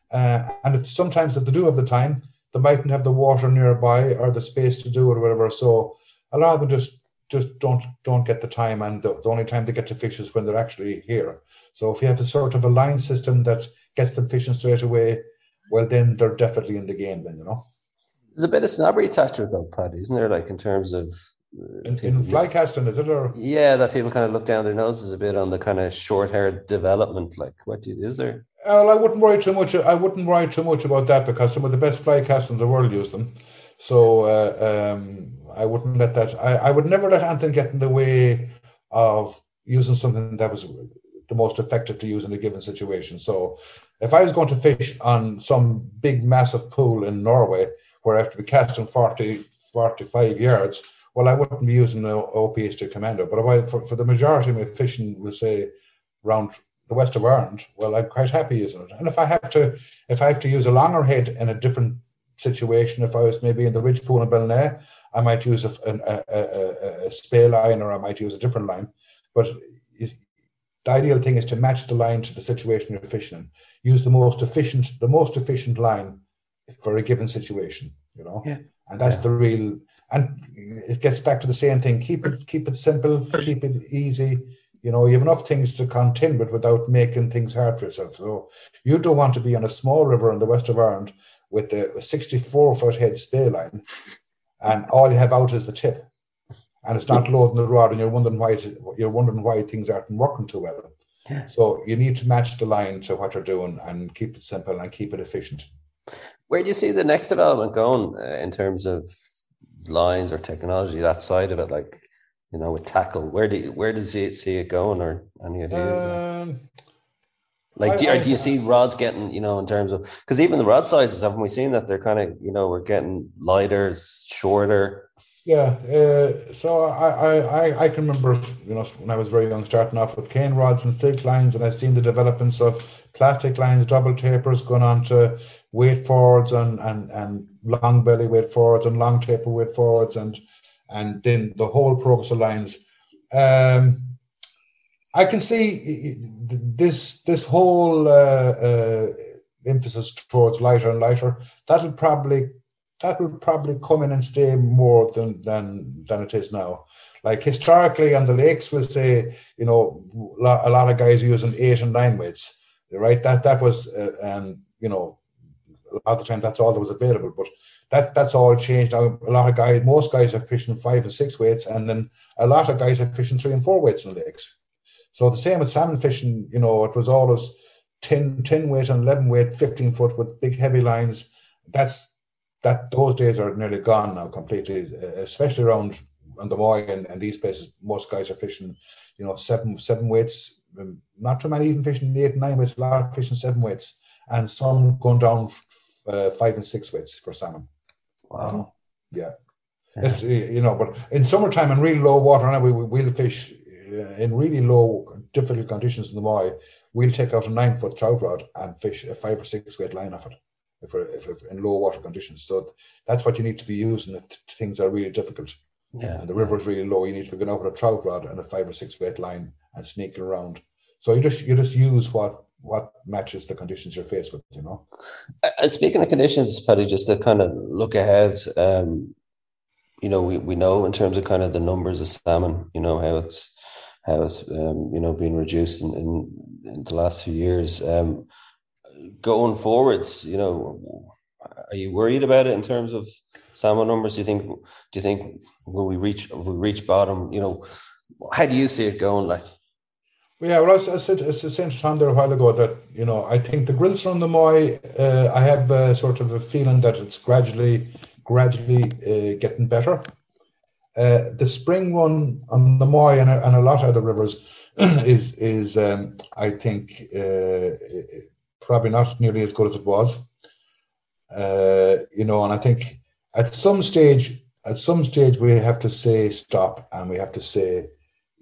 Uh, and if sometimes if they do have the time, they mightn't have the water nearby or the space to do it or whatever. So a lot of them just just don't don't get the time, and the, the only time they get to fish is when they're actually here. So if you have a sort of a line system that gets them fishing straight away, well then they're definitely in the game. Then you know. There's a bit of snobbery attached to it, though, Paddy, isn't there? Like in terms of uh, in, in fly casting, is it? Or? Yeah, that people kind of look down their noses a bit on the kind of short haired development. Like, what do you, is there? Well, I wouldn't worry too much. I wouldn't worry too much about that because some of the best fly casters in the world use them. So uh, um, I wouldn't let that. I, I would never let anything get in the way of using something that was the most effective to use in a given situation. So if I was going to fish on some big, massive pool in Norway where I have to be casting 40, 45 yards, well, I wouldn't be using an OPST Commando. But I, for, for the majority of my fishing, we'll say around the west of Ireland, well, I'm quite happy using it. And if I have to, if I have to use a longer head in a different situation, if I was maybe in the ridge pool in Ballina, I might use a, a, a, a spey line or I might use a different line. But the ideal thing is to match the line to the situation you're fishing in. Use the most efficient, the most efficient line for a given situation. You know, yeah. and that's yeah. the real. And it gets back to the same thing. Keep it, keep it simple. Keep it easy. You know, you have enough things to contend with without making things hard for yourself. So you don't want to be on a small river in the west of Ireland with a 64 foot head spey line, and all you have out is the tip and it's not loading the rod, and you're wondering why it, you're wondering why things aren't working too well. Yeah. So you need to match the line to what you're doing and keep it simple and keep it efficient. Where do you see the next development going uh, in terms of lines or technology that side of it? Like you know, with tackle, where do you, where does it see it going, or any ideas? Um, like, do, I, do you see rods getting, you know, in terms of because even the rod sizes haven't we seen that they're kind of, you know, we're getting lighter, shorter. Yeah, uh, so I, I, I can remember, you know, when I was very young, starting off with cane rods and thick lines, and I've seen the developments of plastic lines, double tapers, going on to weight forwards and and and long belly weight forwards and long taper weight forwards, and and then the whole progress lines. Um, I can see this this whole uh, uh, emphasis towards lighter and lighter. That'll probably that will probably come in and stay more than than than it is now. Like historically on the lakes, we'll say you know a lot of guys using eight and nine weights, right? That that was uh, and you know a lot of the time that's all that was available. But that that's all changed now. A lot of guys, most guys are fishing five and six weights, and then a lot of guys are fishing three and four weights in the lakes. So the same with salmon fishing, you know, it was always 10, 10 weight and 11 weight, 15 foot with big heavy lines. That's that those days are nearly gone now completely, especially around on the Moy and, and these places. Most guys are fishing, you know, seven seven weights. Um, not too many even fishing eight nine weights. A lot of fishing seven weights, and some going down uh, five and six weights for salmon. Wow. Yeah. yeah. It's, you know, but in summertime and really low water, now we we'll fish uh, in really low, difficult conditions in the Moy. We'll take out a nine foot trout rod and fish a five or six weight line off it if, if, if in low water conditions. So that's what you need to be using if things are really difficult. Yeah. And the river is really low. You need to be going out with a trout rod and a five or six weight line and sneaking around. So you just you just use what what matches the conditions you're faced with, you know. And speaking of conditions, Paddy, just to kind of look ahead, um, you know, we, we know in terms of kind of the numbers of salmon, you know, how it's how it's um, you know been reduced in, in, in the last few years. Um, going forwards, you know, are you worried about it in terms of salmon numbers? Do you think? Do you think will we reach? Will we reach bottom? You know, how do you see it going? Like, yeah, well, I, I said I said to there a while ago that you know I think the grilse from the Moy, uh, I have uh, sort of a feeling that it's gradually, gradually uh, getting better. Uh, the spring one on the Moy and, and a lot of other rivers [CLEARS THROAT] is is um, I think uh, probably not nearly as good as it was. Uh, you know, and I think at some stage, at some stage, we have to say stop, and we have to say,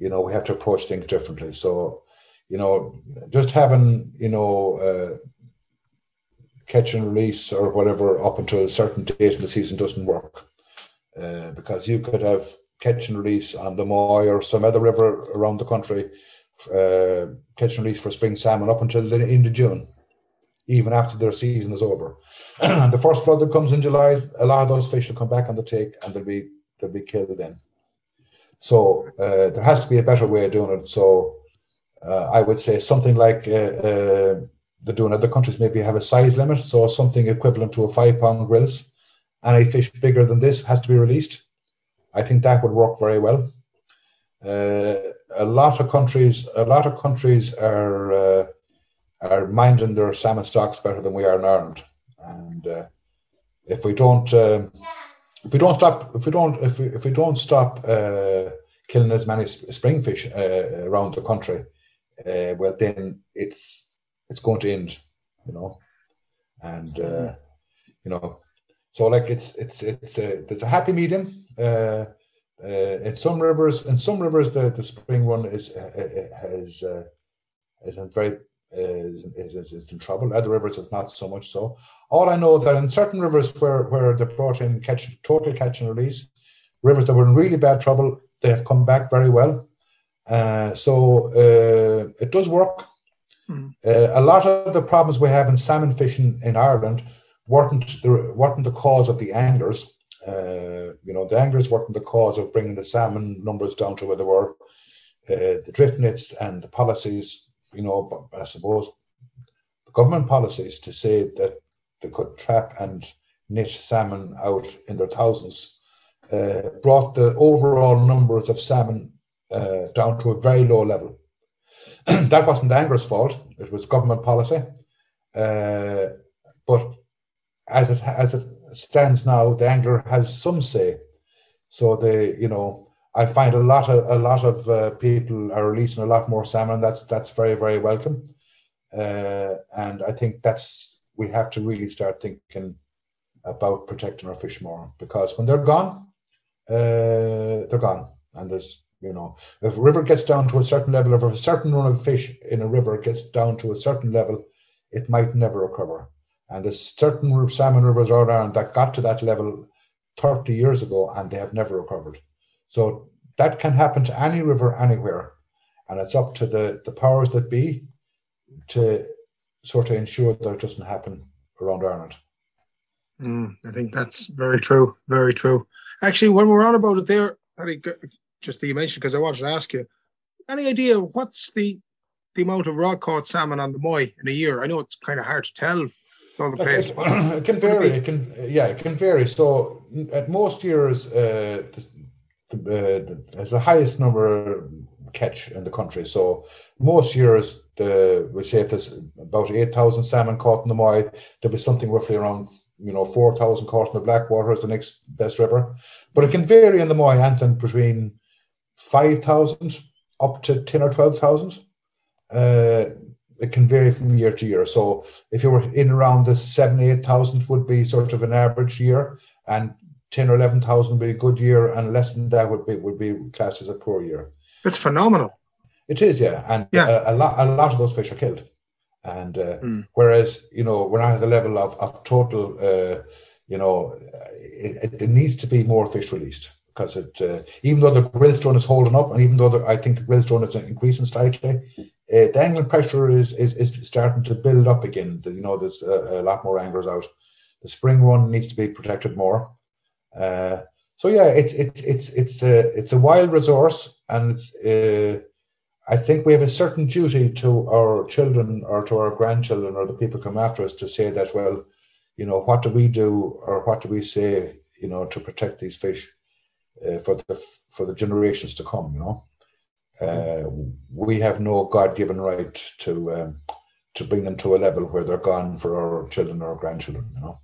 you know, we have to approach things differently. So, you know, just having, you know, uh, catch and release or whatever up until a certain date in the season doesn't work, uh, because you could have catch and release on the Moy or some other river around the country, uh, catch and release for spring salmon up until the end of June, even after their season is over. [CLEARS THROAT] the first flood that comes in July, a lot of those fish will come back on the take and they'll be they'll be killed then. So uh, there has to be a better way of doing it. So uh, I would say something like uh, uh, they're doing other countries maybe have a size limit, so something equivalent to a five pound grilse. Any fish bigger than this has to be released. I think that would work very well. Uh, a lot of countries, a lot of countries are uh, are minding their salmon stocks better than we are in Ireland, and if we don't, um, if we don't stop, if we don't, if we, if we don't stop uh, killing as many spring fish uh, around the country, uh, well, then it's it's going to end, you know, and you know, so like it's it's it's a there's a happy medium. Uh, uh, in some rivers, in some rivers, the, the spring run is uh, has uh, is in very is, is, is in trouble. Other rivers, it's not so much so. All I know that in certain rivers where where they brought in catch total catch and release, rivers that were in really bad trouble, they have come back very well. Uh, so uh, it does work. Mm. Uh, a lot of the problems we have in salmon fishing in Ireland weren't the, weren't the cause of the anglers. Uh, you know, the anglers weren't the cause of bringing the salmon numbers down to where they were. Uh, the drift nets and the policies, you know, I suppose government policies to say that they could trap and net salmon out in their thousands uh, brought the overall numbers of salmon uh, down to a very low level. [CLEARS THROAT] that wasn't the anglers' fault; it was government policy. Uh, but as it as it stands now, the angler has some say. So they, you know, I find a lot of a lot of uh, people are releasing a lot more salmon. That's that's very very welcome, uh, and I think that's we have to really start thinking about protecting our fish more because when they're gone, uh, they're gone, and there's you know if a river gets down to a certain level, if a certain run of fish in a river gets down to a certain level, it might never recover. And there's certain salmon rivers around that got to that level 30 years ago and they have never recovered. So that can happen to any river anywhere. And it's up to the, the powers that be to sort of ensure that it doesn't happen around Ireland. Mm, I think that's very true. Very true. Actually, when we're on about it there, just that you mentioned, because I wanted to ask you, any idea what's the the amount of rod caught salmon on the Moy in a year? I know it's kind of hard to tell all the place. [CLEARS THROAT] It, can vary. It can yeah, it can vary. So at most years, uh, the, uh, there's the highest number catch in the country. So most years, the we say if there's about eight thousand salmon caught in the Moy, there'll be something roughly around you know four thousand caught in the Blackwater as the next best river. But it can vary in the Moy, Anton, between five thousand up to ten or twelve thousand. Uh, it can vary from year to year. So if you were in around the seven, eight thousand would be sort of an average year, and ten or eleven thousand would be a good year, and less than that would be would be classed as a poor year. It's phenomenal. It is, yeah, and yeah. A, a lot a lot of those fish are killed, and uh, mm. whereas you know we're not at the level of of total, uh, you know, it, it needs to be more fish released because it uh, even though the grilse run is holding up, and even though the, I think the grilse run is increasing slightly, uh, the angling pressure is, is is starting to build up again. The, you know, there's a, a, lot more anglers out. The spring run needs to be protected more. Uh, so yeah, it's it's it's it's a it's a wild resource, and. Uh, I think we have a certain duty to our children or to our grandchildren or the people come after us to say that well, you know, what do we do or what do we say, you know, to protect these fish uh, for the for the generations to come, you know uh, we have no God-given right to um, to bring them to a level where they're gone for our children or our grandchildren. You know,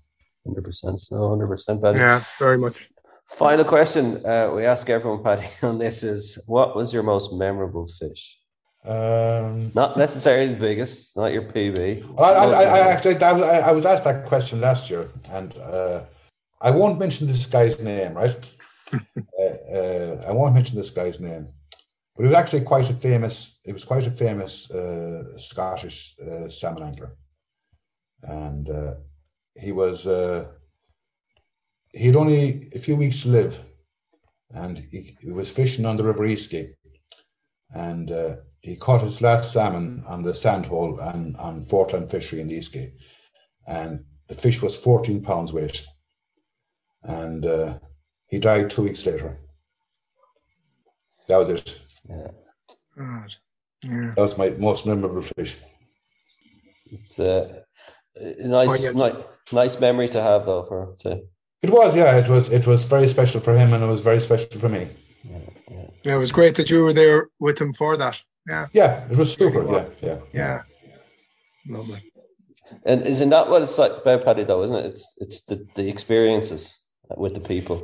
hundred percent, no, hundred percent, Paddy. Yeah, very much. Final question uh, we ask everyone, Paddy, [LAUGHS] on this is: What was your most memorable fish? Um, not necessarily the biggest, not your PB. Well, I, I, I, actually, I was, I was asked that question last year, and uh, I won't mention this guy's name, right? [LAUGHS] Uh, uh, I won't mention this guy's name. But he was actually quite a famous. He was quite a famous uh, Scottish uh, salmon angler, and uh, he was. Uh, he had only a few weeks to live, and he, he was fishing on the River Easkey, and uh, he caught his last salmon on the sandhole and on Fortland Fishery in Easkey, and the fish was 14 pounds weight, and uh, he died two weeks later. That was it. Yeah. God. Yeah. That was my most memorable fish. It's uh, a nice, Oh, yeah. ni- nice memory to have, though. For to It was, yeah, it was. It was very special for him, and it was very special for me. yeah, yeah. Yeah, it was great that you were there with him for that. Yeah, Yeah, it was super. Really Yeah, was. yeah. yeah. Lovely. And isn't that what it's like about Paddy, though? Isn't it? It's it's the, the experiences with the people.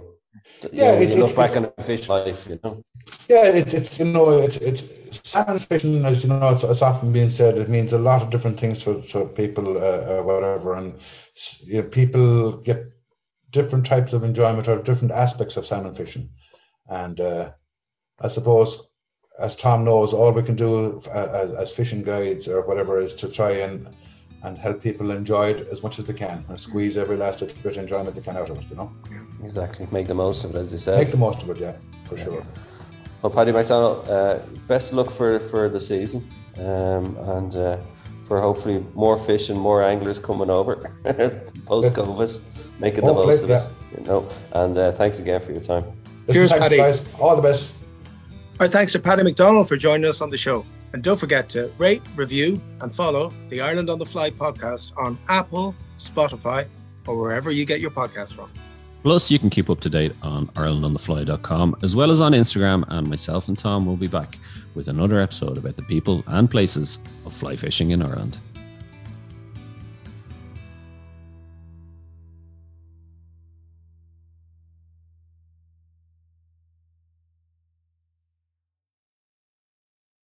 That, you Yeah, know, it- you look it's- back it's- on a fish life, you know. Yeah, it's it's you know it's it's salmon fishing as you know it's, it's often being said it means a lot of different things to, for people uh, uh, whatever and s- you know, people get different types of enjoyment or different aspects of salmon fishing, and uh, I suppose as Tom knows, all we can do uh, as, as fishing guides or whatever is to try and and help people enjoy it as much as they can and squeeze every last bit of enjoyment they can out of it. You know, Exactly. Make the most of it, as you said. make the most of it. Yeah, for sure. Well, Paddy McDonnell, uh, best luck for, for the season um, and uh, for hopefully more fish and more anglers coming over [LAUGHS] post COVID, making the most of yeah. it. You know, and uh, thanks again for your time. Listen, Cheers, thanks, Paddy. guys. All the best. Our thanks to Paddy McDonnell for joining us on the show. And don't forget to rate, review, and follow the Ireland on the Fly podcast on Apple, Spotify, or wherever you get your podcast from. Plus, you can keep up to date on IrelandOnTheFly.com as well as on Instagram. And myself and Tom will be back with another episode about the people and places of fly fishing in Ireland.